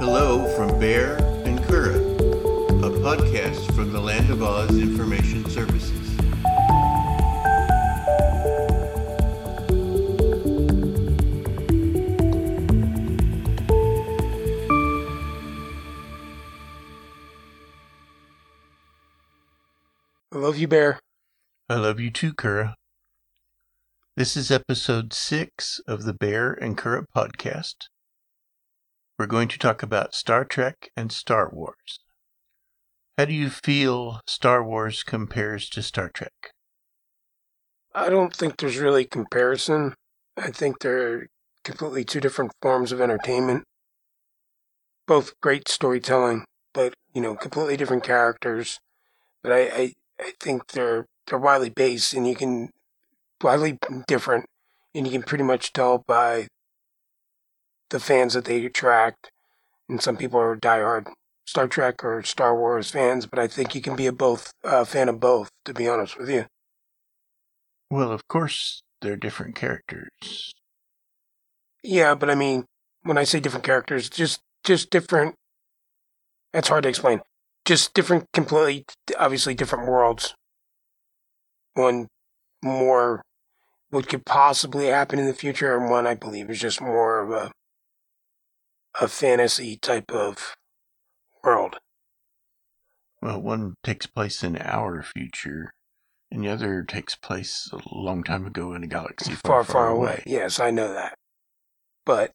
Hello from Baehr and Curadh, a podcast from the Land of Oz Information Services. I love you, Baehr. I love you too, Curadh. This is episode six of the Baehr and Curadh podcast. We're going to talk about Star Trek and Star Wars. How do you feel Star Wars compares to Star Trek? I don't think there's really comparison. I think they're completely two different forms of entertainment. Both great storytelling, but you know, completely different characters. But I, I, I think they're they're widely based, and you can widely different, and you can pretty much tell by the fans that they attract. And some people are diehard Star Trek or Star Wars fans, but I think you can be a both uh, fan of both. To be honest with you. Well, of course, they're different characters. Yeah, but I mean, when I say different characters, just just different. That's hard to explain. Just different, completely, obviously different worlds. One more, what could possibly happen in the future, and one I believe is just more of a a fantasy type of world. Well, one takes place in our future, and the other takes place a long time ago in a galaxy far, far, far away. Yes, I know that. But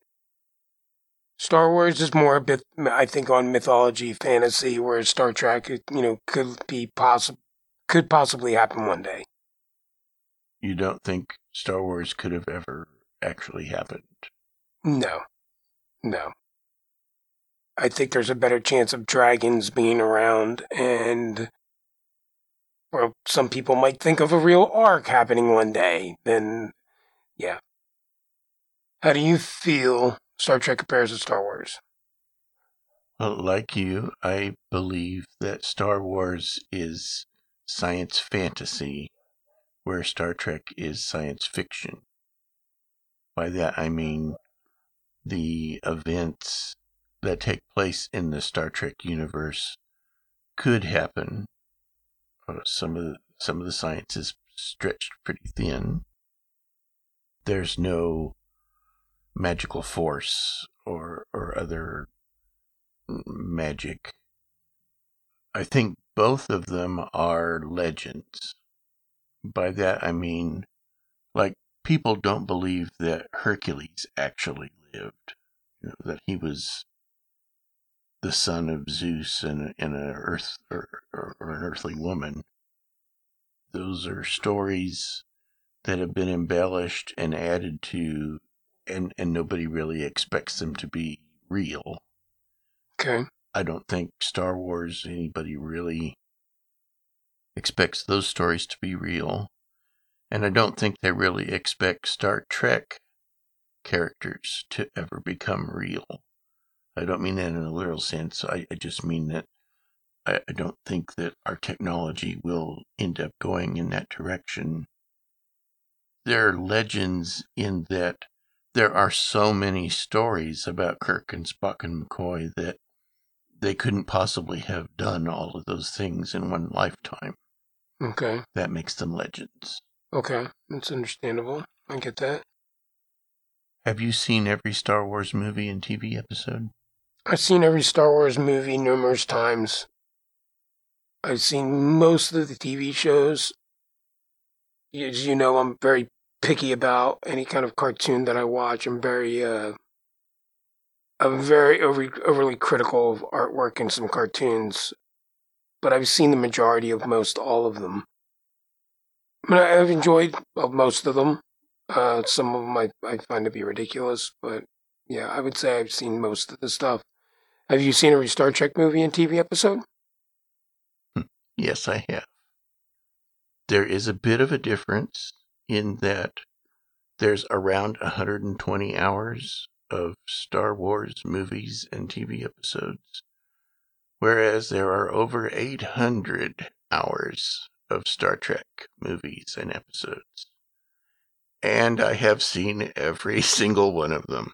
Star Wars is more a bit, I think, on mythology, fantasy, whereas Star Trek, you know, could be possible, could possibly happen one day. You don't think Star Wars could have ever actually happened? No, no. I think there's a better chance of dragons being around and well, some people might think of a real arc happening one day, then yeah. How do you feel Star Trek compares to Star Wars? Well, like you, I believe that Star Wars is science fantasy, where Star Trek is science fiction. By that I mean the events that take place in the Star Trek universe could happen. Uh, some of the, some of the science is stretched pretty thin. There's no magical force or or other magic. I think both of them are legends. By that I mean like people don't believe that Hercules actually lived. You know, that he was the son of Zeus and, and an earth or, or, or an earthly woman. Those are stories that have been embellished and added to, and, and nobody really expects them to be real. Okay. I don't think Star Wars, anybody really expects those stories to be real. And I don't think they really expect Star Trek characters to ever become real. I don't mean that in a literal sense. I, I just mean that I, I don't think that our technology will end up going in that direction. There are legends in that there are so many stories about Kirk and Spock and McCoy that they couldn't possibly have done all of those things in one lifetime. Okay. That makes them legends. Okay. That's understandable. I get that. Have you seen every Star Wars movie and TV episode? I've seen every Star Wars movie numerous times. I've seen most of the TV shows. As you know, I'm very picky about any kind of cartoon that I watch. I'm very, uh, I'm very over, overly critical of artwork in some cartoons, but I've seen the majority of most all of them. I mean, I've enjoyed most of them. Uh, some of them I, I find to be ridiculous, but yeah, I would say I've seen most of the stuff. Have you seen every Star Trek movie and TV episode? Hmm. Yes, I have. There is a bit of a difference in that there's around 120 hours of Star Wars movies and TV episodes, whereas there are over 800 hours of Star Trek movies and episodes. And I have seen every single one of them.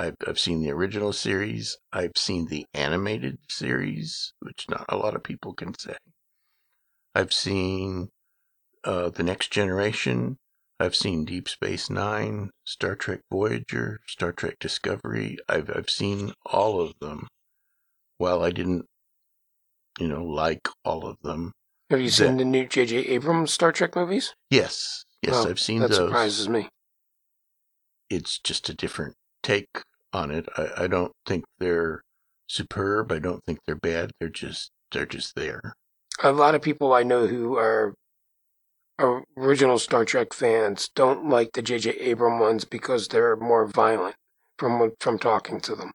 I've, I've seen the original series. I've seen the animated series, which not a lot of people can say. I've seen uh, The Next Generation. I've seen Deep Space Nine, Star Trek Voyager, Star Trek Discovery. I've I've seen all of them. While I didn't, you know, like all of them. Have you seen the new J.J. Abrams Star Trek movies? Yes, yes, Oh, I've seen that those. surprises me. It's just a different take on it. I, I don't think they're superb. I don't think they're bad. They're just they're just there. A lot of people I know who are original Star Trek fans don't like the J.J. Abrams ones because they're more violent. From from talking to them,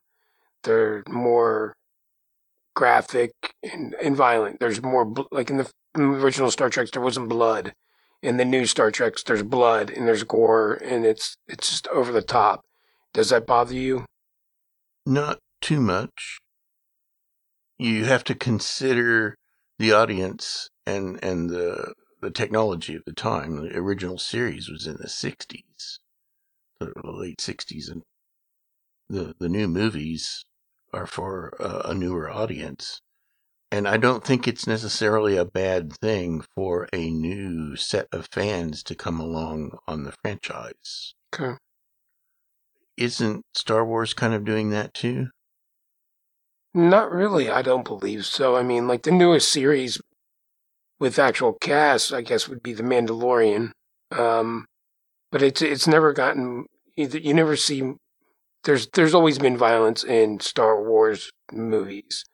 they're more graphic and, and violent. There's more like in the original Star Treks there wasn't blood. In the new Star Treks there's blood and there's gore and it's it's just over the top. Does that bother you? Not too much. You have to consider the audience and and the the technology of the time. The original series was in the '60s, the late '60s, and the the new movies are for a, a newer audience. And I don't think it's necessarily a bad thing for a new set of fans to come along on the franchise. Okay. Isn't Star Wars kind of doing that too? Not really. I don't believe so. I mean, like the newest series with actual cast, I guess, would be The Mandalorian. Um, but it's it's never gotten. Either, you never see. There's there's always been violence in Star Wars movies.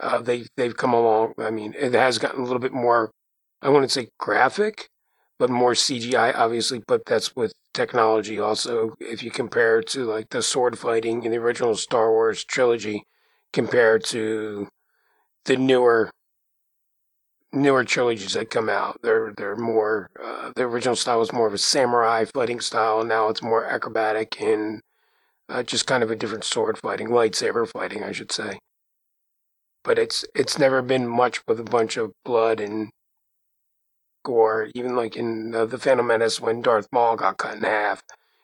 Uh, they they've come along. I mean, it has gotten a little bit more. I wouldn't say graphic, but more CGI, obviously. But that's with technology also. If you compare to like the sword fighting in the original Star Wars trilogy compared to the newer newer trilogies that come out. They're they're more uh, the original style was more of a samurai fighting style, now it's more acrobatic and uh, just kind of a different sword fighting, lightsaber fighting, I should say. But it's it's never been much with a bunch of blood and gore. Even like in the Phantom Menace when Darth Maul got cut in half,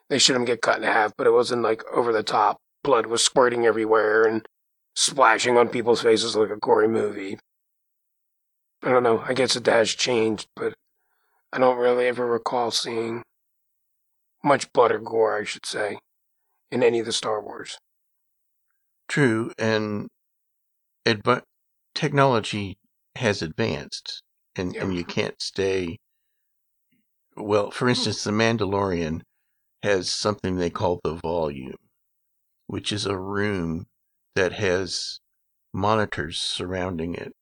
they should him get cut in half, but it wasn't like over the top. Blood was squirting everywhere and splashing on people's faces like a gory movie. I don't know. I guess it has changed, but I don't really ever recall seeing much blood or gore, I should say, in any of the Star Wars. True, and adv- technology has advanced, and, and you can't stay. Well, for hmm. instance, The Mandalorian has something they call the volume, which is a room that has monitors surrounding it,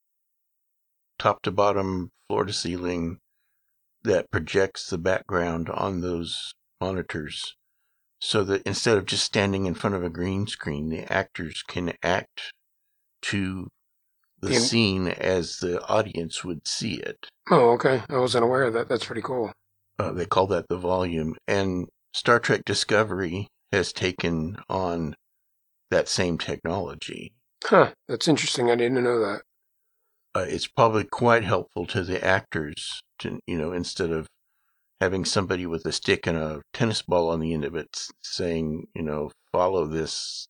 top to bottom, floor to ceiling, that projects the background on those monitors so that instead of just standing in front of a green screen, the actors can act to the scene as the audience would see it. Oh, okay. I wasn't aware of that. That's pretty cool. Uh, they call that the volume. And Star Trek Discovery has taken on that same technology. Huh. That's interesting. I didn't know that. Uh, it's probably quite helpful to the actors to, you know, instead of having somebody with a stick and a tennis ball on the end of it saying, you know, follow this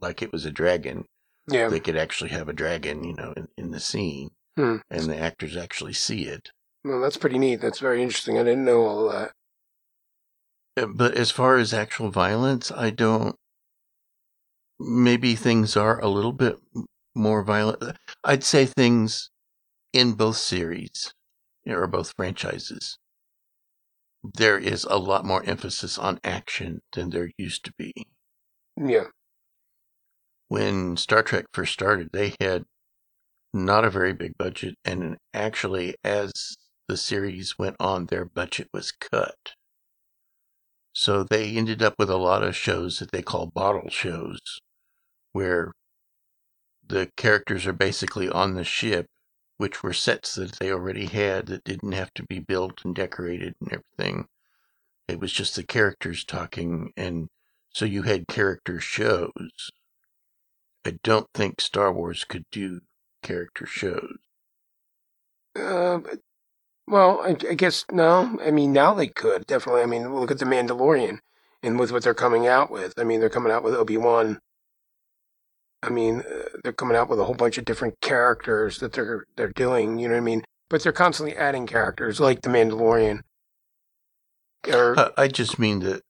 like it was a dragon. Yeah. they could actually have a dragon, you know, in, in the scene, Hmm. and the actors actually see it. Well, that's pretty neat. That's very interesting. I didn't know all that. Uh, But as far as actual violence, I don't. Maybe things are a little bit more violent. I'd say things in both series or both franchises. There is a lot more emphasis on action than there used to be. Yeah. When Star Trek first started, they had not a very big budget, and actually, as the series went on, their budget was cut. So they ended up with a lot of shows that they call bottle shows, where the characters are basically on the ship, which were sets that they already had that didn't have to be built and decorated and everything. It was just the characters talking, and so you had character shows. I don't think Star Wars could do character shows. Uh, well, I, I guess no. I mean, now they could definitely. I mean, look at the Mandalorian. and with what they're coming out with. I mean, they're coming out with Obi Wan. I mean, uh, they're coming out with a whole bunch of different characters that they're they're doing. You know what I mean? But they're constantly adding characters, like the Mandalorian. Or Uh, I just mean that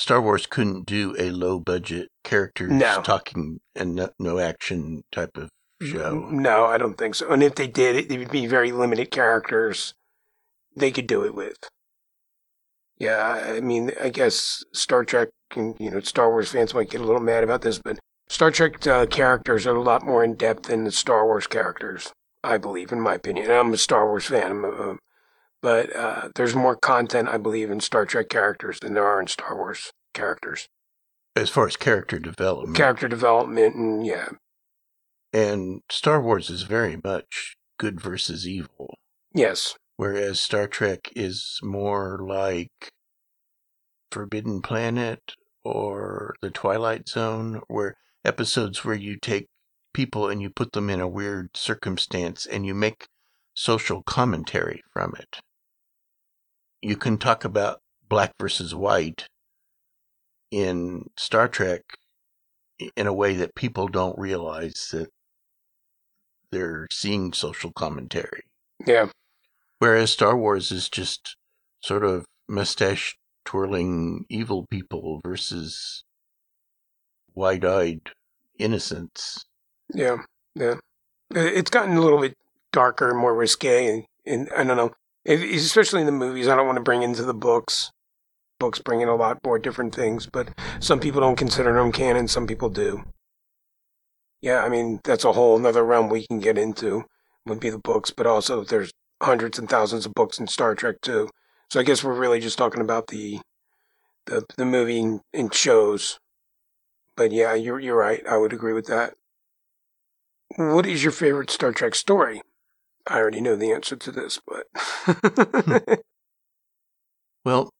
Star Wars couldn't do a low budget characters No. talking and no, no action type of show. no, I don't think so. And if they did, it, it would be very limited characters they could do it with. Yeah, I mean, I guess Star Trek and you know Star Wars fans might get a little mad about this, but Star Trek uh, characters are a lot more in depth than the Star Wars characters. I believe, in my opinion. And I'm a Star Wars fan, I'm a- but uh, there's more content, I believe, in Star Trek characters than there are in Star Wars characters. As far as character development, Character development, and yeah, and Star Wars is very much good versus evil, yes, whereas Star Trek is more like Forbidden Planet or The Twilight Zone, where episodes where you take people and you put them in a weird circumstance and you make social commentary from it. You can talk about black versus white in Star Trek in a way that people don't realize that they're seeing social commentary. yeah, Whereas Star Wars is just sort of mustache twirling evil people versus wide eyed innocence. yeah, yeah. It's gotten a little bit darker, more risque, and, and I don't know, It- especially in the movies. I don't want to bring into the books. Books bring in a lot more different things, but some people don't consider them canon. Some people do. Yeah, I mean that's a whole another realm we can get into. Would be the books, but also there's hundreds and thousands of books in Star Trek too. So I guess we're really just talking about the the the movie and, shows. But yeah, you're you're right. I would agree with that. What is your favorite Star Trek story? I already know the answer to this, but Well,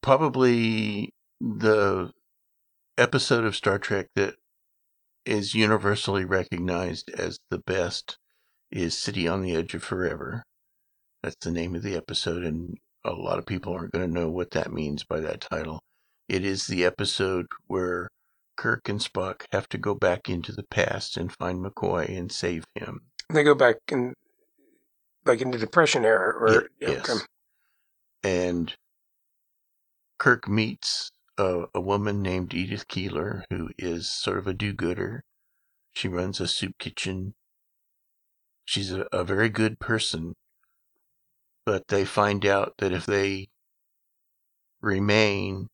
probably the episode of Star Trek that is universally recognized as the best is City on the Edge of Forever. That's the name of the episode, and a lot of people aren't going to know what that means by that title. It is the episode where Kirk and Spock have to go back into the past and find McCoy and save him. they go back in like in the Depression era, or Ye- yes. And Kirk meets a, a woman named Edith Keeler, who is sort of a do gooder. She runs a soup kitchen. She's a, a very good person. But they find out that if they remain,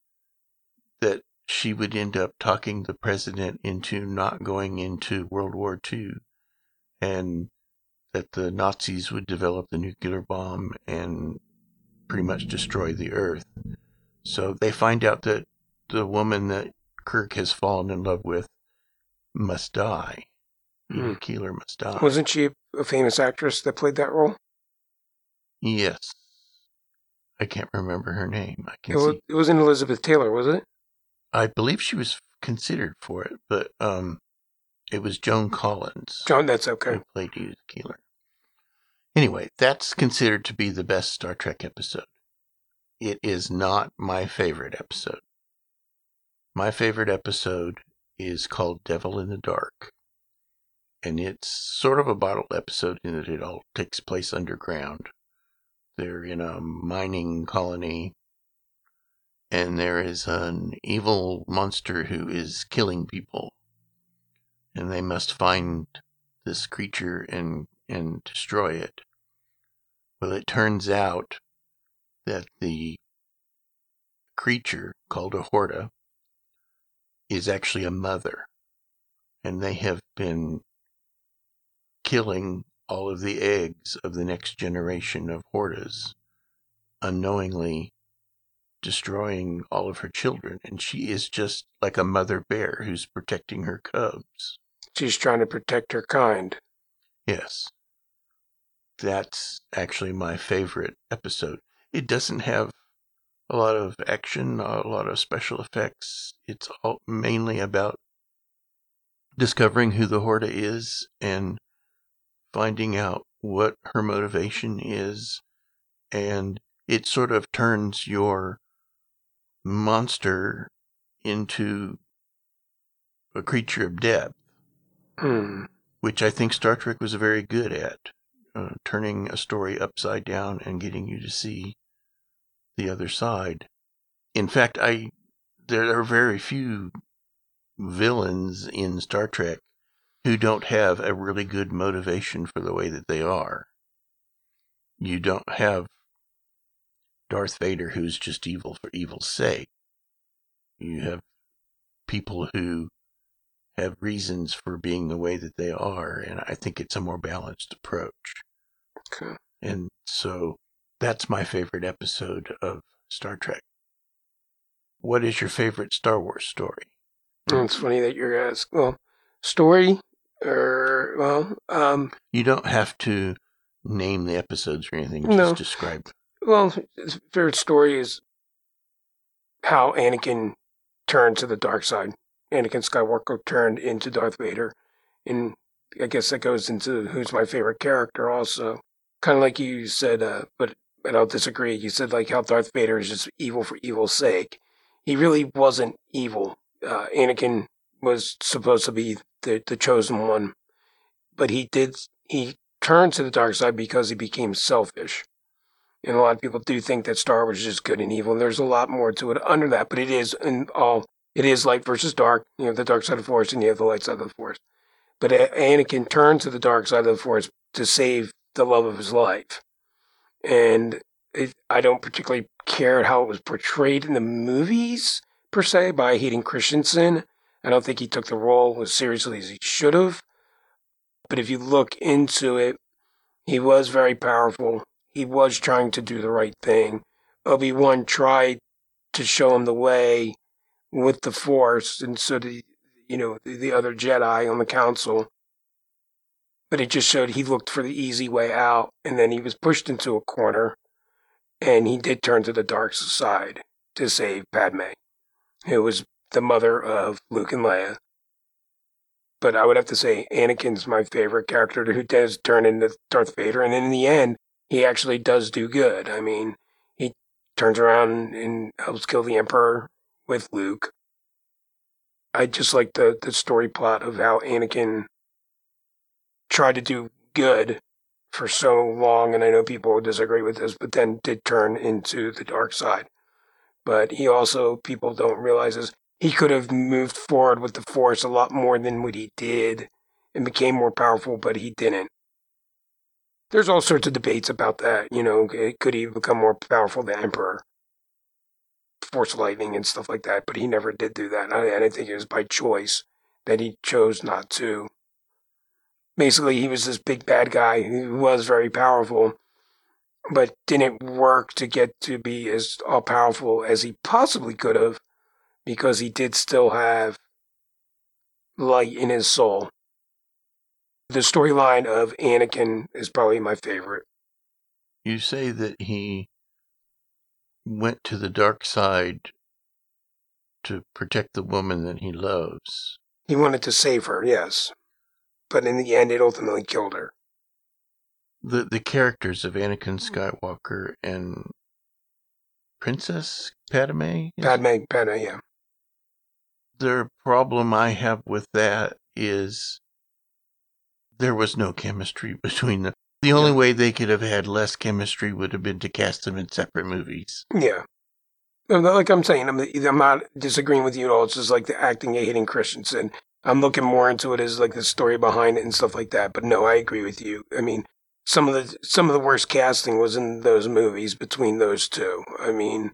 that she would end up talking the president into not going into World War II. And that the Nazis would develop the nuclear bomb and pretty much destroy the Earth. So they find out that the woman that Kirk has fallen in love with must die. Hmm. Edith Keeler must die. Wasn't she a famous actress that played that role? yes. I can't remember her name. I It, can was, see. it wasn't Elizabeth Taylor, was it? I believe she was considered for it, but um, it was Joan Collins John, that's okay. who played Edith Keeler. Anyway, that's considered to be the best Star Trek episode. It is not my favorite episode. My favorite episode is called Devil in the Dark. And it's sort of a bottle episode in that it all takes place underground. They're in a mining colony, and there is an evil monster who is killing people. And they must find this creature and, and destroy it. Well, it turns out that the creature called a Horta is actually a mother. And they have been killing all of the eggs of the next generation of Hortas, unknowingly destroying all of her children. And she is just like a mother bear who's protecting her cubs. She's trying to protect her kind. Yes. That's actually my favorite episode. It doesn't have a lot of action, a lot of special effects. It's all mainly about discovering who the Horta is and finding out what her motivation is. And it sort of turns your monster into a creature of depth, Hmm. which I think Star Trek was very good at, uh, turning a story upside down and getting you to see the other side. In fact, I there are very few villains in Star Trek who don't have a really good motivation for the way that they are. You don't have Darth Vader who's just evil for evil's sake. You have people who have reasons for being the way that they are, and I think it's a more balanced approach. Okay. And so that's my favorite episode of Star Trek. What is your favorite Star Wars story? Oh, It's funny that you're asking. Well, story or well, um, You don't have to name the episodes or anything, just No. describe. well, his favorite story is how Anakin turned to the dark side. Anakin Skywalker turned into Darth Vader, and I guess that goes into who's my favorite character. Also, kind of like you said, uh, but but I'll disagree. You said like how Darth Vader is just evil for evil's sake. He really wasn't evil. Uh, Anakin was supposed to be the the chosen one, but he did he turned to the dark side because he became selfish. And a lot of people do think that Star Wars is just good and evil. And there's a lot more to it under that, but it is in all it is light versus dark. You have the dark side of the force and you have the light side of the force. But Anakin turned to the dark side of the force to save the love of his life. And it, I don't particularly care how it was portrayed in the movies per se by Hayden Christensen. I don't think he took the role as seriously as he should have. But if you look into it, he was very powerful. He was trying to do the right thing. Obi Wan tried to show him the way with the Force, and so did you know the, the other Jedi on the Council. But it just showed he looked for the easy way out, and then he was pushed into a corner, and he did turn to the dark side to save Padme, who was the mother of Luke and Leia. But I would have to say Anakin's my favorite character who does turn into Darth Vader, and in the end, he actually does do good. I mean, he turns around and helps kill the Emperor with Luke. I just like the, the story plot of how Anakin tried to do good for so long, and I know people disagree with this, but then did turn into the dark side. But he also, people don't realize is he could have moved forward with the Force a lot more than what he did and became more powerful, but he didn't. There's all sorts of debates about that. You know, could he become more powerful than Emperor? Force lightning and stuff like that, but he never did do that. I, I think it was by choice that he chose not to. Basically, he was this big bad guy who was very powerful, but didn't work to get to be as all powerful as he possibly could have because he did still have light in his soul. The storyline of Anakin is probably my favorite. You say that he went to the dark side to protect the woman that he loves. He wanted to save her, yes. But in the end, it ultimately killed her. The the characters of Anakin mm-hmm. Skywalker and Princess Padme. Padme, Padme, yeah. The problem I have with that is there was no chemistry between them. The only Yeah. way they could have had less chemistry would have been to cast them in separate movies. Yeah. No, no, Like I'm saying, I'm, I'm not disagreeing with you at all. It's just like the acting of Hayden Christensen. I'm looking more into it as like the story behind it and stuff like that. But no, I agree with you. I mean, some of the some of the worst casting was in those movies between those two. I mean,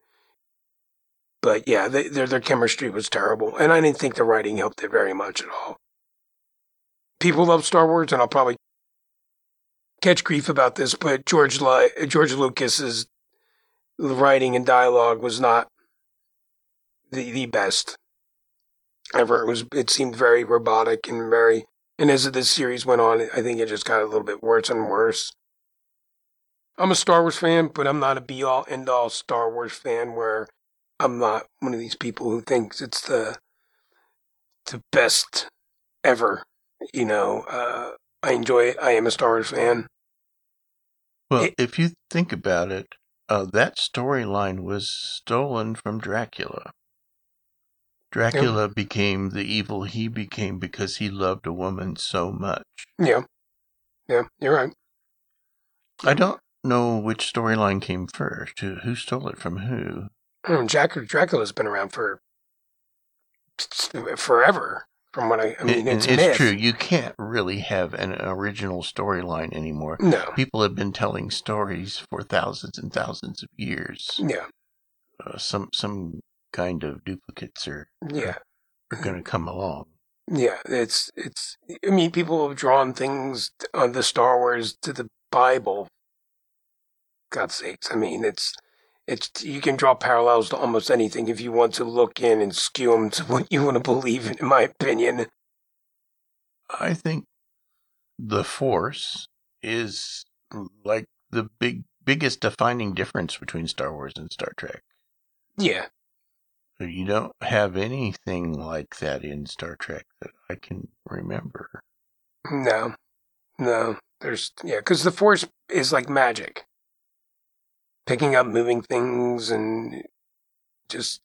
but yeah, they, their their chemistry was terrible, and I didn't think the writing helped it very much at all. People love Star Wars, and I'll probably catch grief about this, but George Li- George Lucas's writing and dialogue was not the the best ever. It was it seemed very robotic and very and as this series went on, I think it just got a little bit worse and worse. I'm a Star Wars fan, but I'm not a be all end all Star Wars fan where I'm not one of these people who thinks it's the the best ever. You know, uh, I enjoy it. I am a Star Wars fan. Well, It- if you think about it, uh, that storyline was stolen from Dracula. Dracula became the evil he became because he loved a woman so much. Yeah. Yeah, you're right. I don't know which storyline came first. Who, stole it from who? Hmm, Jack, Dracula's been around for forever. From what I, I mean, It- it's, it's true. You can't really have an original storyline anymore. No. People have been telling stories for thousands and thousands of years. Yeah. Uh, some some kind of duplicates are, Yeah. are going to mm-hmm. come along. Yeah. It's it's. I mean, people have drawn things on uh, the Star Wars to the Bible. God's sakes! I mean, it's it's you can draw parallels to almost anything if you want to look in and skew them to what you want to believe in. In my opinion. I think the Force is like the big biggest defining difference between Star Wars and Star Trek. Yeah. You don't have anything like that in Star Trek that I can remember. No. No. There's yeah, because the Force is like magic. Picking up moving things and just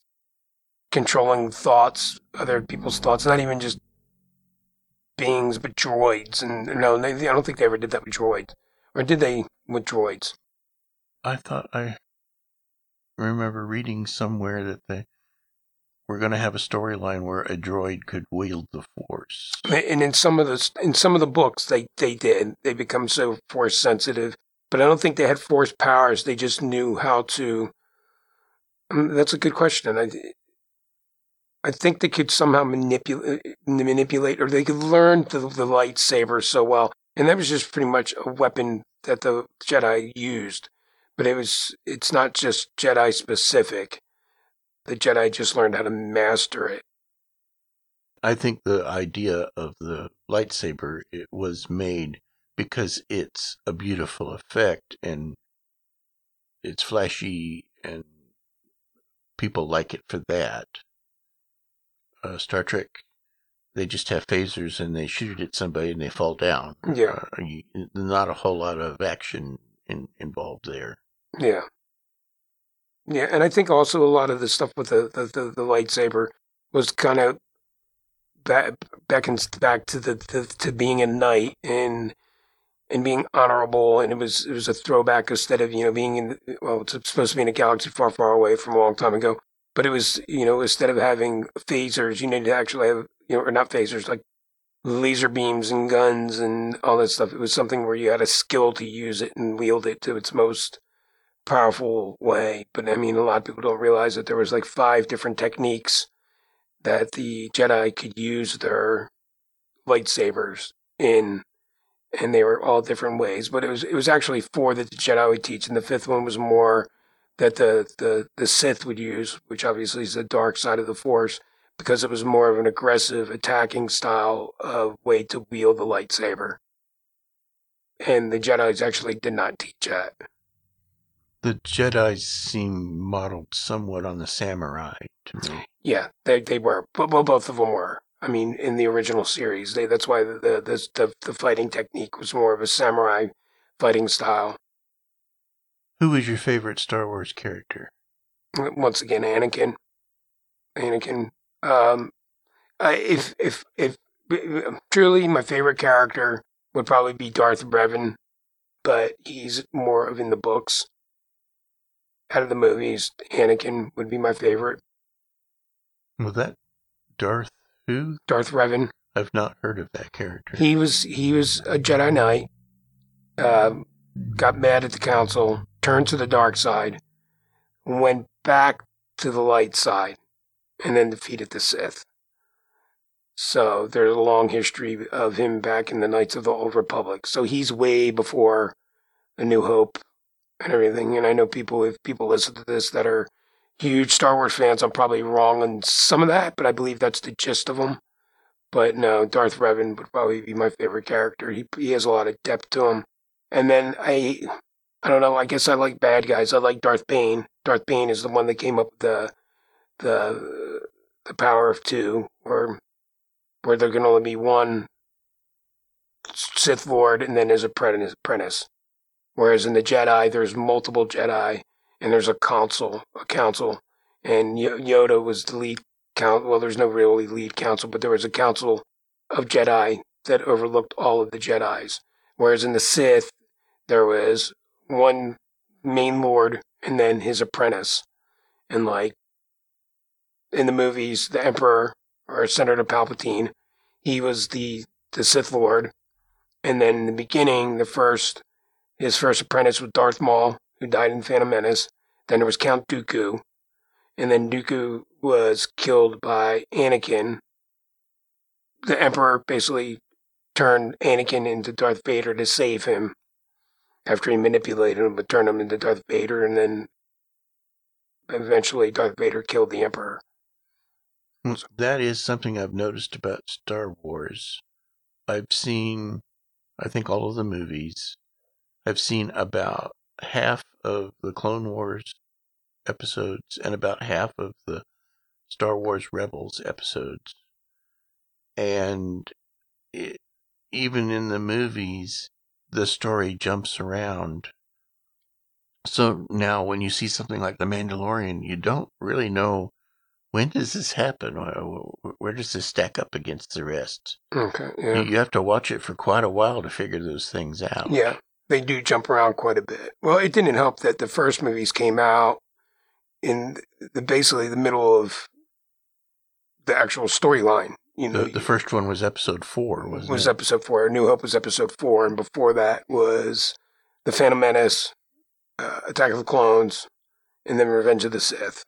controlling thoughts, other people's thoughts, not even just beings, but droids. And no, they, I don't think they ever did that with droids. Or did they with droids? I thought I remember reading somewhere that they were going to have a storyline where a droid could wield the Force. And in some of the in some of the books, they they did. They become so force sensitive, but I don't think they had force powers. They just knew how to. Um, that's a good question. I I think they could somehow manipulate manipulate, or they could learn the, the lightsaber so well. And that was just pretty much a weapon that the Jedi used. But it was it's not just Jedi specific. The Jedi just learned how to master it. I think the idea of the lightsaber it was made because it's a beautiful effect and it's flashy and people like it for that. Uh, Star Trek, they just have phasers and they shoot it at somebody and they fall down. Yeah. Uh, you, not a whole lot of action in, involved there. Yeah. Yeah, and I think also a lot of the stuff with the the, the, the lightsaber was kind of beckons back to the, the to being a knight and and being honorable, and it was it was a throwback instead of you know being in well it's supposed to be in a galaxy far far away from a long time ago, but it was you know instead of having phasers, you needed to actually have you know or not phasers like laser beams and guns and all that stuff. It was something where you had a skill to use it and wield it to its most powerful way. But I mean, a lot of people don't realize that there was like five different techniques that the Jedi could use their lightsabers in, and they were all different ways. But it was it was actually four that the Jedi would teach, and the fifth one was more that the the the Sith would use, which obviously is the dark side of the Force. Because it was more of an aggressive attacking style of way to wield the lightsaber. And the Jedi's actually did not teach that. The Jedi seem modeled somewhat on the samurai to me. Yeah, they they were. But well, both of them were. I mean, in the original series, they that's why the the, the the the fighting technique was more of a samurai fighting style. Who is your favorite Star Wars character? Once again, Anakin. Anakin. Um, I, if if if truly my favorite character would probably be Darth Revan, but he's more of in the books. Out of the movies, Anakin would be my favorite. Was that Darth who? Darth Revan. I've not heard of that character. He was he was a Jedi Knight. Um, got mad at the council, turned to the dark side, went back to the light side, and then defeated the Sith. So there's a long history of him back in the Knights of the Old Republic. So he's way before A New Hope and everything. And I know people, if people listen to this that are huge Star Wars fans, I'm probably wrong on some of that, but I believe that's the gist of them. But no, Darth Revan would probably be my favorite character. He he has a lot of depth to him. And then I I don't know, I guess I like bad guys. I like Darth Bane. Darth Bane is the one that came up with the the the power of two, or where there can only be one Sith Lord and then his apprentice. Whereas in the Jedi there's multiple Jedi and there's a council, a council, and Yoda was the lead count. Well, there's no really lead council, but there was a council of Jedi that overlooked all of the Jedi's. Whereas in the Sith, there was one main lord and then his apprentice. And like in the movies, the Emperor or Senator Palpatine, he was the, the Sith Lord. And then in the beginning, the first, his first apprentice was Darth Maul, who died in Phantom Menace. Then there was Count Dooku. And then Dooku was killed by Anakin. The Emperor basically turned Anakin into Darth Vader to save him after he manipulated him, but turned him into Darth Vader, and then eventually Darth Vader killed the Emperor. Hmm, that is something I've noticed about Star Wars. I've seen, I think, all of the movies. I've seen about half of the Clone Wars episodes and about half of the Star Wars Rebels episodes. And it, even in the movies, the story jumps around. So now, when you see something like The Mandalorian, you don't really know when does this happen? Where does this stack up against the rest? Okay, yeah. You have to watch it for quite a while to figure those things out. Yeah, they do jump around quite a bit. Well, it didn't help that the first movies came out in the basically the middle of the actual storyline. You know, the, the, first one was episode four, wasn't was it? episode four. New Hope was episode four, and before that was the Phantom Menace, uh, Attack of the Clones, and then Revenge of the Sith.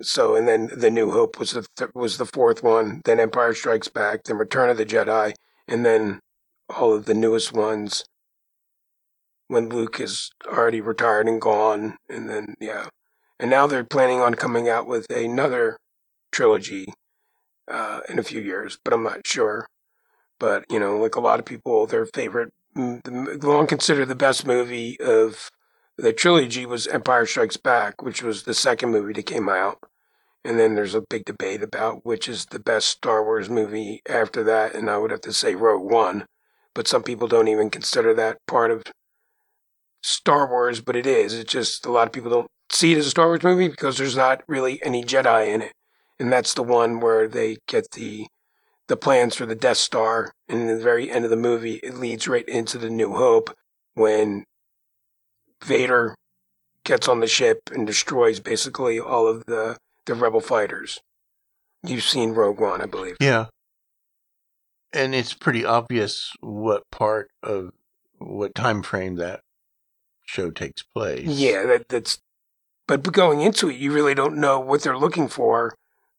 So, and then the New Hope was the th- was the fourth one. Then Empire Strikes Back. Then Return of the Jedi, and then all of the newest ones when Luke is already retired and gone. And then yeah, and now they're planning on coming out with another trilogy uh, in a few years, but I'm not sure. But you know, like a lot of people, their favorite, the long considered the best movie of the trilogy was Empire Strikes Back, which was the second movie that came out. And then there's a big debate about which is the best Star Wars movie after that, and I would have to say Rogue One. But some people don't even consider that part of Star Wars, but it is. It's just a lot of people don't see it as a Star Wars movie because there's not really any Jedi in it and that's the one where they get the the plans for the Death Star. And in the very end of the movie, it leads right into the New Hope when Vader gets on the ship and destroys basically all of the the rebel fighters. You've seen Rogue One, I believe. Yeah. And it's pretty obvious what part of what time frame that show takes place. Yeah, that, that's but going into it, you really don't know what they're looking for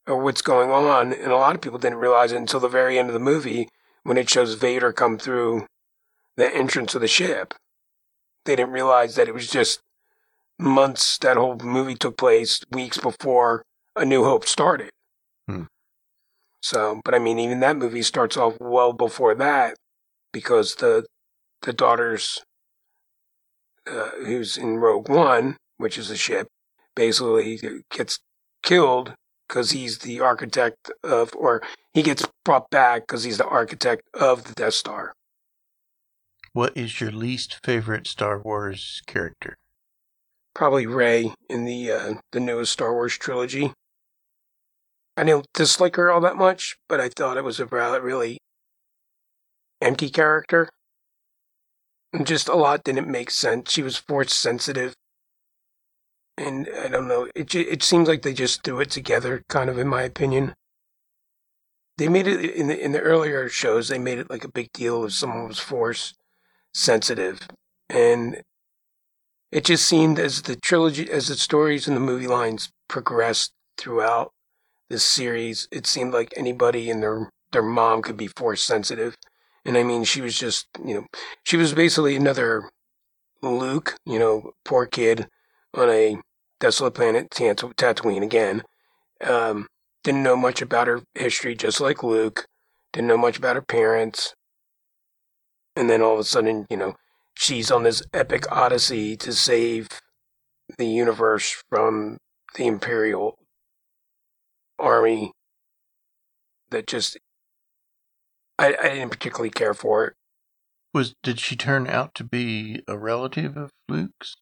or what's going on. And a lot of people didn't realize it until the very end of the movie when it shows Vader come through the entrance of the ship. They didn't realize that it was just months, that whole movie took place weeks before A New Hope started. Hmm. So, but I mean, even that movie starts off well before that because the the daughter's uh, who's in Rogue One, which is a ship, basically he gets killed because he's the architect of, or he gets brought back because he's the architect of the Death Star. What is your least favorite Star Wars character? Probably Rey in the uh, the newest Star Wars trilogy. I didn't dislike her all that much, but I thought it was a really empty character. Just a lot didn't make sense. She was force sensitive and I don't know. It it seems like they just threw it together, kind of, in my opinion. They made it in the in the earlier shows. They made it like a big deal if someone was force sensitive, and it just seemed as the trilogy, as the stories and the movie lines progressed throughout this series, it seemed like anybody and their their mom could be force sensitive, and I mean, she was just you know, she was basically another Luke, you know, poor kid on a desolate planet Tatooine again. Um, didn't know much about her history, just like Luke. Didn't know much about her parents. And then all of a sudden, you know, she's on this epic odyssey to save the universe from the Imperial army that just I, I didn't particularly care for it. Was did she turn out to be a relative of Luke's?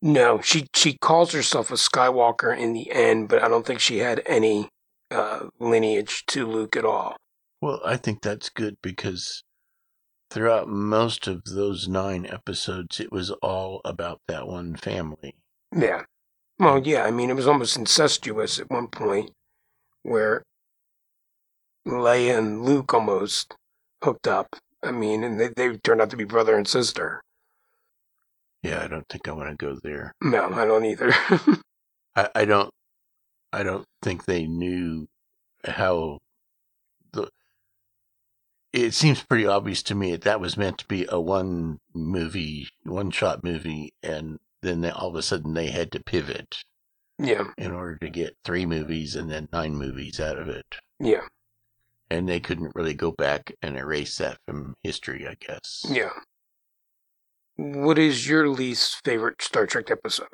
No, she she calls herself a Skywalker in the end, but I don't think she had any uh, lineage to Luke at all. Well, I think that's good because throughout most of those nine episodes, it was all about that one family. Yeah. Well, yeah, I mean, it was almost incestuous at one point where Leia and Luke almost hooked up. I mean, and they, they turned out to be brother and sister. Yeah, I don't think I want to go there. No, I don't either. I, I don't. I don't think they knew how the. It seems pretty obvious to me that that was meant to be a one movie, one shot movie, and then they, all of a sudden they had to pivot yeah, in order to get three movies and then nine movies out of it. yeah, And they couldn't really go back and erase that from history, I guess. yeah. What is your least favorite Star Trek episode?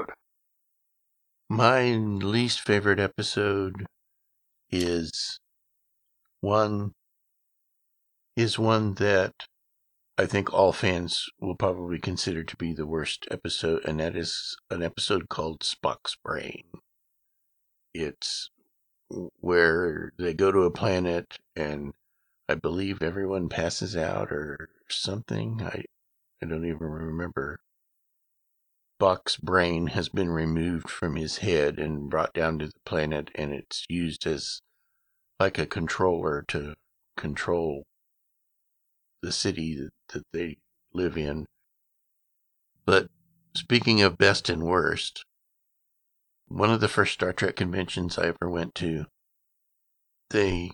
My least favorite episode is one is one that I think all fans will probably consider to be the worst episode, and that is an episode called Spock's Brain. It's where they go to a planet and I believe everyone passes out or something. I I don't even remember. Spock's brain has been removed from his head and brought down to the planet, and it's used as like a controller to control the city that, that they live in. But speaking of best and worst, one of the first Star Trek conventions I ever went to, they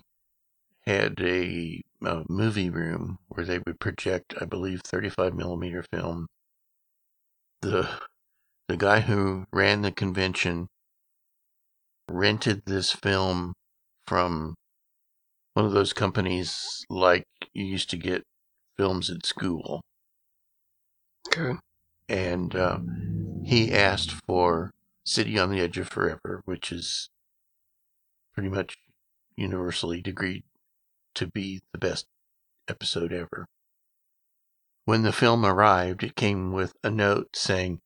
had a, a movie room where they would project, I believe, 35 millimeter film. The the guy who ran the convention rented this film from one of those companies like you used to get films at school. Okay. And uh, he asked for City on the Edge of Forever, which is pretty much universally agreed to be the best episode ever. When the film arrived, it came with a note saying,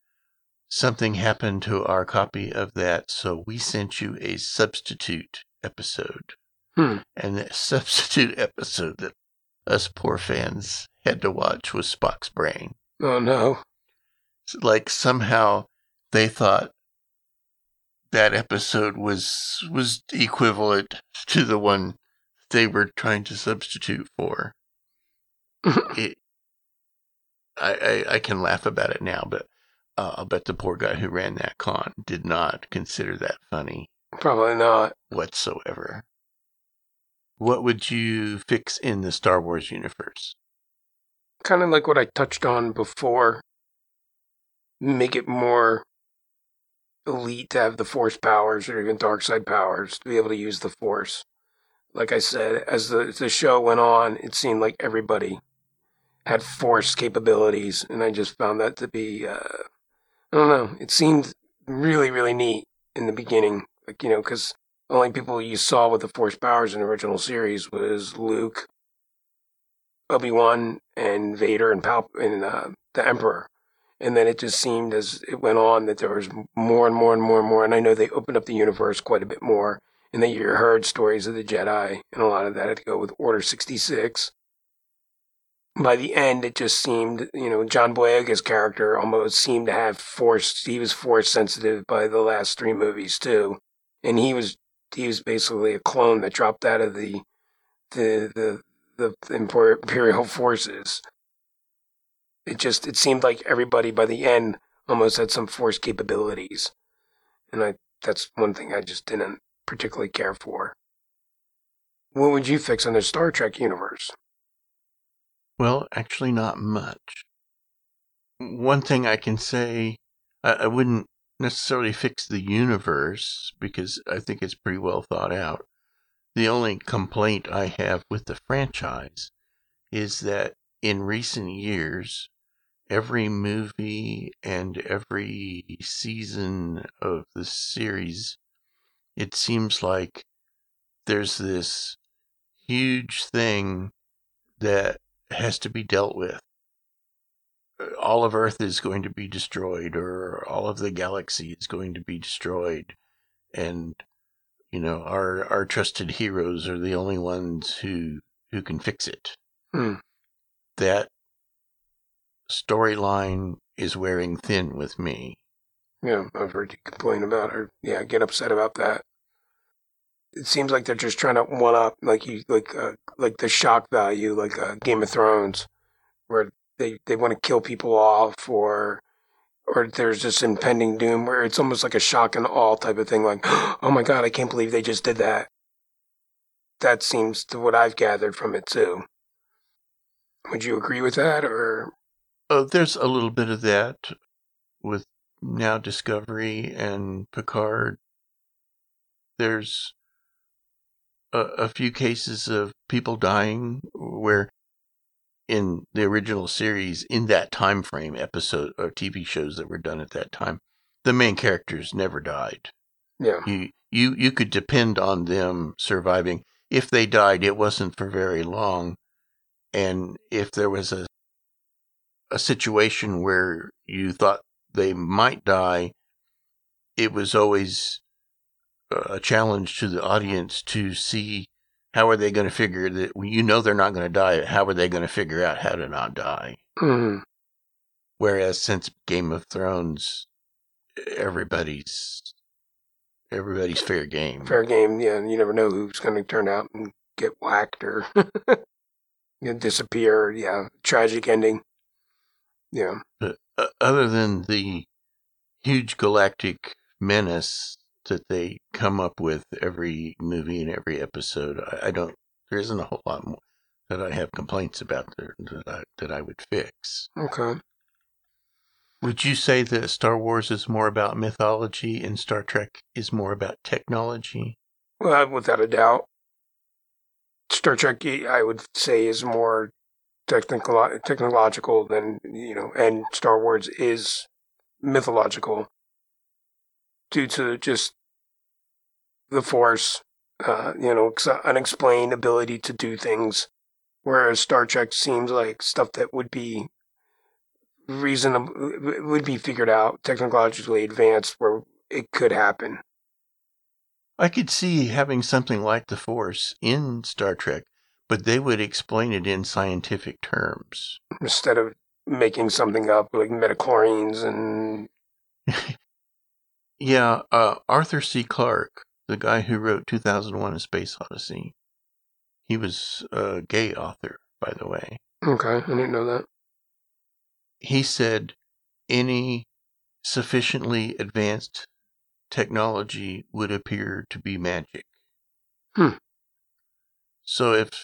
Something happened to our copy of that, so we sent you a substitute episode. Hmm. And the substitute episode that us poor fans had to watch was Spock's Brain. Oh no. Like somehow they thought that episode was was equivalent to the one they were trying to substitute for. it, I, I I can laugh about it now, but uh, I'll bet the poor guy who ran that con did not consider that funny Probably not. whatsoever. What would you fix in the Star Wars universe? Kind of like what I touched on before. Make it more elite to have the Force powers or even dark side powers to be able to use the Force. Like I said, as the the show went on, it seemed like everybody had Force capabilities, and I just found that to be uh, I don't know. It seemed really really neat in the beginning, like you know, because the only people you saw with the Force powers in the original series was Luke, Obi Wan, and Vader, and Pal and uh, the Emperor. And then it just seemed as it went on that there was more and more and more and more. And I know they opened up the universe quite a bit more, and that you heard stories of the Jedi, and a lot of that had to go with Order sixty six. By the end, it just seemed, you know, John Boyega's character almost seemed to have force. He was force sensitive by the last three movies too, and he was he was basically a clone that dropped out of the the the the imperial forces. It just it seemed like everybody by the end almost had some force capabilities, and I that's one thing I just didn't particularly care for. What would you fix in the Star Trek universe? Well, actually, not much. One thing I can say, I, I wouldn't necessarily fix the universe because I think it's pretty well thought out. The only complaint I have with the franchise is that in recent years, every movie and every season of the series, it seems like there's this huge thing that has to be dealt with. all of Earth is going to be destroyed or all of the galaxy is going to be destroyed. And, you know, our, our trusted heroes are the only ones who, who can fix it. Hmm. That storyline is wearing thin with me. Yeah, I've heard you complain about or yeah, get upset about that. It seems like they're just trying to one up, like you, like, uh, like the shock value, like uh, Game of Thrones, where they they want to kill people off, or or there's this impending doom where it's almost like a shock and awe type of thing, like, oh my god, I can't believe they just did that. That seems to what I've gathered from it too. Would you agree with that, or? Uh, there's a little bit of that with now Discovery and Picard. There's a, a few cases of people dying where in the original series in that time frame episode or TV shows that were done at that time the main characters never died. Yeah, you you you could depend on them surviving. If they died it wasn't for very long and if there was a a situation where you thought they might die it was always a challenge to the audience to see how are they going to figure that you know they're not going to die how are they going to figure out how to not die Mhm. whereas since game of thrones everybody's everybody's fair game fair game. Yeah, you never know who's going to turn out and get whacked or you know, disappear. Yeah, tragic ending. Yeah, But uh, other than the huge galactic menace that they come up with every movie and every episode, I, I don't. There isn't a whole lot more that I have complaints about there that I, that I would fix. okay. Would you say that Star Wars is more about mythology and Star Trek is more about technology? Well, without a doubt, Star Trek, I would say, is more technological than you know, and Star Wars is mythological due to just the Force, uh, you know, unexplained ability to do things, whereas Star Trek seems like stuff that would be reasonable, would be figured out, technologically advanced, where it could happen. I could see having something like the Force in Star Trek, but they would explain it in scientific terms. instead of making something up like midi-chlorians and Yeah, uh, Arthur C. Clarke, the guy who wrote 2001 A Space Odyssey, he was a gay author, by the way. okay, I didn't know that. He said any sufficiently advanced technology would appear to be magic. Hmm. So if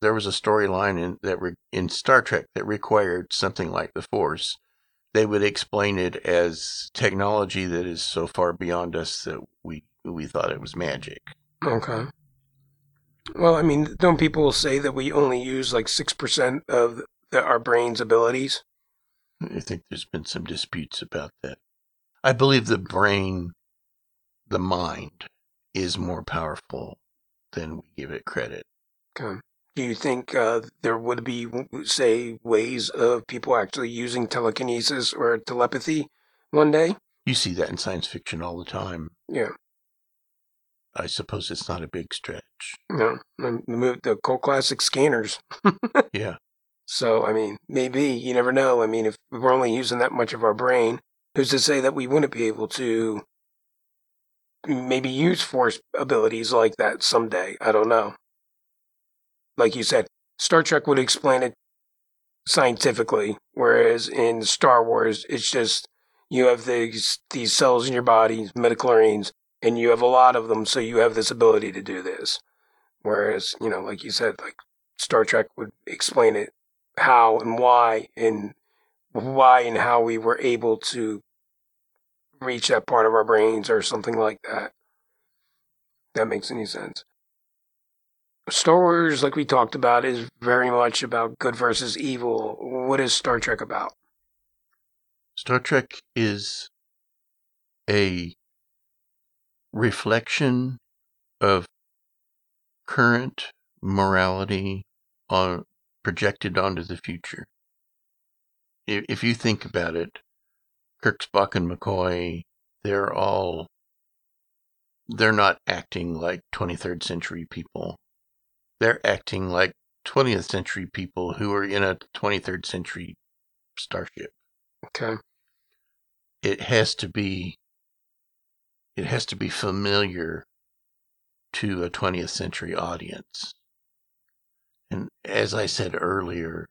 there was a storyline in that re- in Star Trek that required something like the Force, they would explain it as technology that is so far beyond us that we we thought it was magic. Okay. Well, I mean, don't people say that we only use like six percent of the, our brain's abilities? I think there's been some disputes about that. I believe the brain, the mind, is more powerful than we give it credit. Okay. Do you think uh, there would be, say, ways of people actually using telekinesis or telepathy one day? You see that in science fiction all the time. Yeah. I suppose it's not a big stretch. Know, the, the cult classic scanners. Yeah. So, I mean, maybe, you never know. I mean, if we're only using that much of our brain, who's to say that we wouldn't be able to maybe use force abilities like that someday? I don't know. Like you said, Star Trek would explain it scientifically, whereas in Star Wars, it's just you have these these cells in your body, midi-chlorians, and you have a lot of them, so you have this ability to do this. Whereas, you know, like you said, like Star Trek would explain it how and why and why and how we were able to reach that part of our brains or something like that. That makes any sense. Star Wars, like we talked about, is very much about good versus evil. What is Star Trek about? Star Trek is a reflection of current morality on projected onto the future. If, if you think about it, Kirk, Spock, and McCoy, they're all they're not acting like 23rd century people. They're acting like 20th century people who are in a 23rd century starship. Okay. It has to be it has to be familiar to a 20th century audience. And as I said earlier,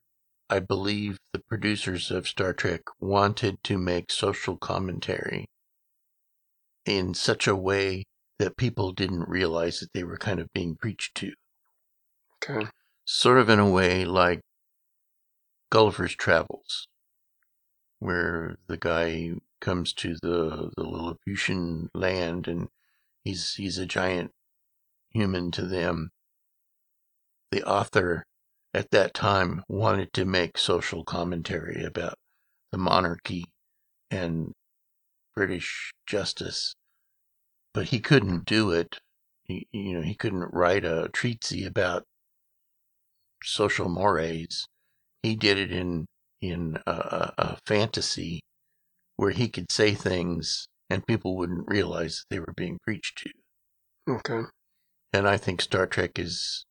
I believe the producers of Star Trek wanted to make social commentary in such a way that people didn't realize that they were kind of being preached to. Okay. Sort of in a way like Gulliver's Travels, where the guy comes to the, the Lilliputian land and he's he's a giant human to them. The author at that time wanted to make social commentary about the monarchy and British justice but he couldn't do it. He, you know, he couldn't write a treatise about social mores. He did it in in a, a fantasy where he could say things and people wouldn't realize that they were being preached to. Okay. And I think Star Trek is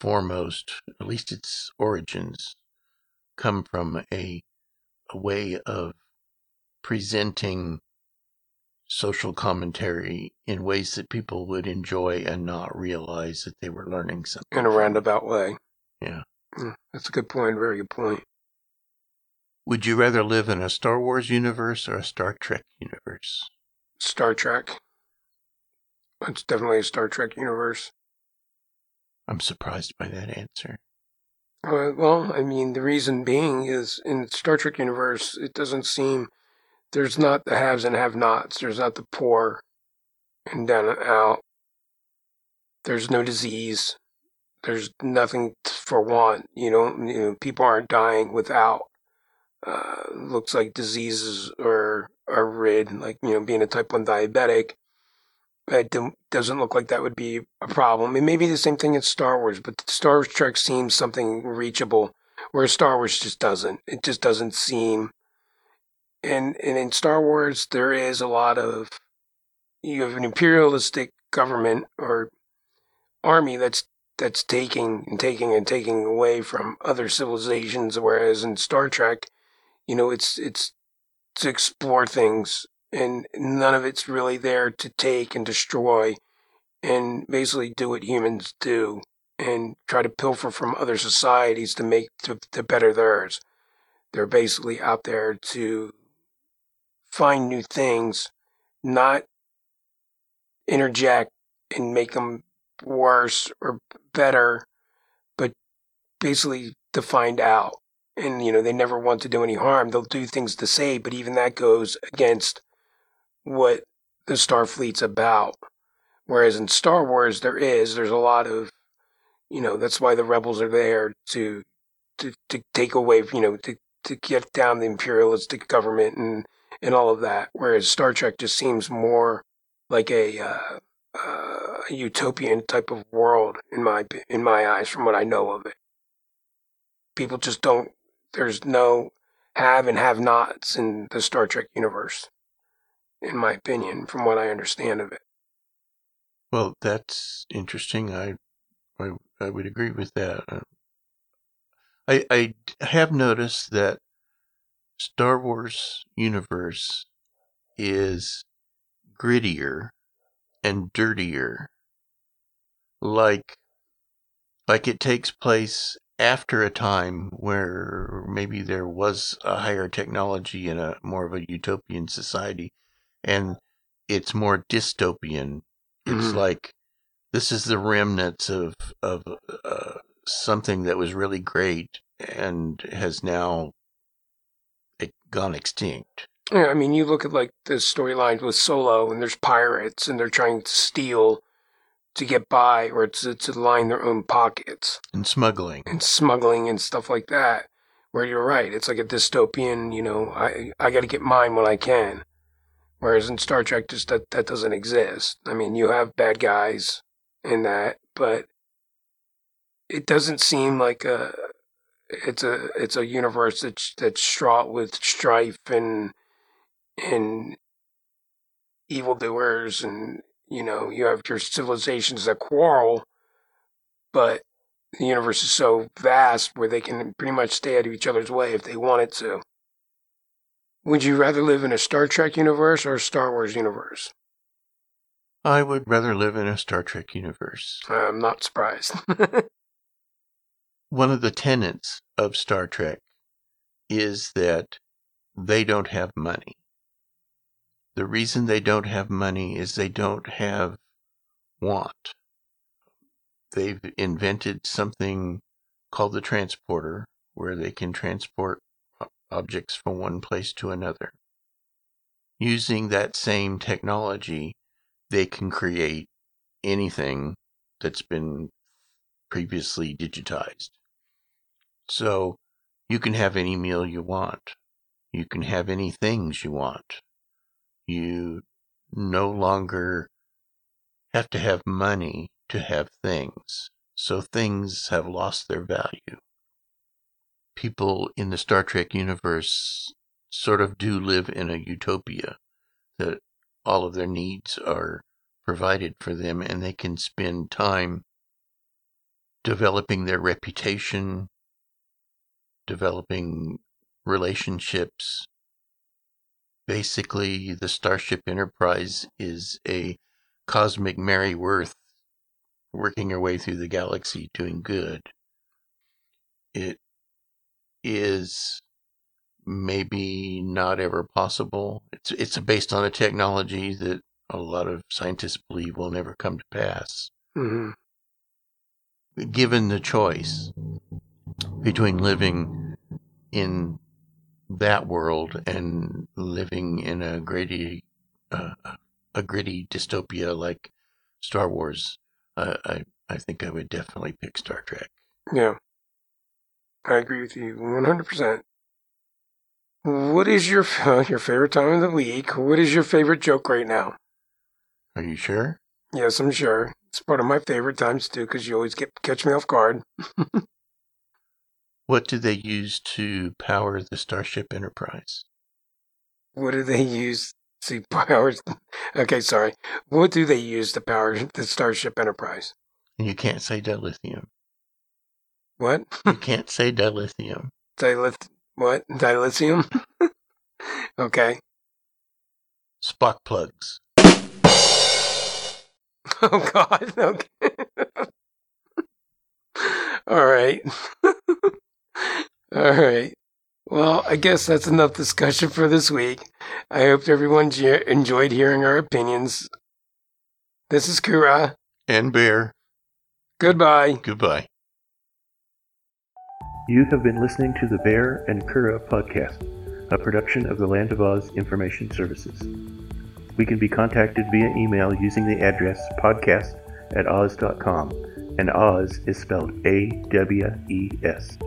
foremost, at least its origins, come from a, a way of presenting social commentary in ways that people would enjoy and not realize that they were learning something. In a roundabout way. Yeah. Mm, That's a good point. Very good point. Would you rather live in a Star Wars universe or a Star Trek universe? Star Trek. It's definitely a Star Trek universe. I'm surprised by that answer. Uh, well, I mean, the reason being is in Star Trek universe, it doesn't seem there's not the haves and have-nots. There's not the poor and down and out. There's no disease. There's nothing for want. You know, you know people aren't dying without. Uh, looks like diseases are are rid, like you know, being a type one diabetic. It doesn't look like that would be a problem. It may be the same thing in Star Wars, but Star Wars Trek seems something reachable, whereas Star Wars just doesn't. It just doesn't seem and and in Star Wars there is a lot of you have an imperialistic government or army that's that's taking and taking and taking away from other civilizations whereas in Star Trek you know it's it's to explore things and none of it's really there to take and destroy and basically do what humans do and try to pilfer from other societies to make to, to better theirs they're basically out there to find new things, not interject and make them worse or better, but basically to find out. And, you know, they never want to do any harm. They'll do things to save, but even that goes against what the Starfleet's about. Whereas in Star Wars, there is, there's a lot of, you know, that's why the rebels are there to, to, to take away, you know, to, to get down the imperialistic government and, and all of that. Whereas Star Trek just seems more like a, uh, uh, utopian type of world in my in my eyes, from what I know of it. People just don't. There's no have and have nots in the Star Trek universe, in my opinion, from what I understand of it. Well, that's interesting. I I, I would agree with that. Uh, I I have noticed that Star Wars universe is grittier and dirtier. Like like it takes place after a time where maybe there was a higher technology and a more of a utopian society and it's more dystopian. It's Mhm. like this is the remnants of of uh, something that was really great and has now gone extinct. Yeah, I mean, you look at like the storylines with Solo, and there's pirates, and they're trying to steal to get by or to, to line their own pockets. And smuggling. and smuggling and stuff like that. Where you're right, it's like a dystopian. You know, I I got to get mine when I can. Whereas in Star Trek, just that that doesn't exist. I mean, you have bad guys in that, but it doesn't seem like a it's a it's a universe that's that's fraught with strife and and evildoers and you know you have your civilizations that quarrel but the universe is so vast where they can pretty much stay out of each other's way if they wanted to would you rather live in a star trek universe or a star wars universe I would rather live in a Star Trek universe. i'm not surprised One of the tenets of Star Trek is that they don't have money. The reason they don't have money is they don't have want. They've invented something called the transporter where they can transport objects from one place to another. Using that same technology, they can create anything that's been previously digitized. So you can have any meal you want. You can have any things you want. You no longer have to have money to have things. So things have lost their value. People in the Star Trek universe sort of do live in a utopia that all of their needs are provided for them and they can spend time developing their reputation, developing relationships. Basically, the Starship Enterprise is a cosmic Mary Worth working her way through the galaxy doing good. It is maybe not ever possible. It's it's based on a technology that a lot of scientists believe will never come to pass. hmm Given the choice between living in that world and living in a gritty, uh, a gritty dystopia like Star Wars, uh, I I think I would definitely pick Star Trek. Yeah. I agree with you 100%. What is your your favorite time of the week? What is your favorite joke right now? Are you sure? Yes, I'm sure. It's part of my favorite times too because you always get catch me off guard. What do they use to power the Starship Enterprise? What do they use to power? Okay, sorry. What do they use to power the Starship Enterprise? And you can't say dilithium. What? You can't say dilithium. Dilith? What? Dilithium? okay. Spark plugs. Oh God. Okay. All right. All right. Well, I guess that's enough discussion for this week. I hope everyone je- enjoyed hearing our opinions. This is Curadh. And Baehr. Goodbye. Goodbye. You have been listening to the Baehr and Curadh podcast, a production of the Land of Oz Information Services. We can be contacted via email using the address podcast at oz.com, and Oz is spelled A W E S.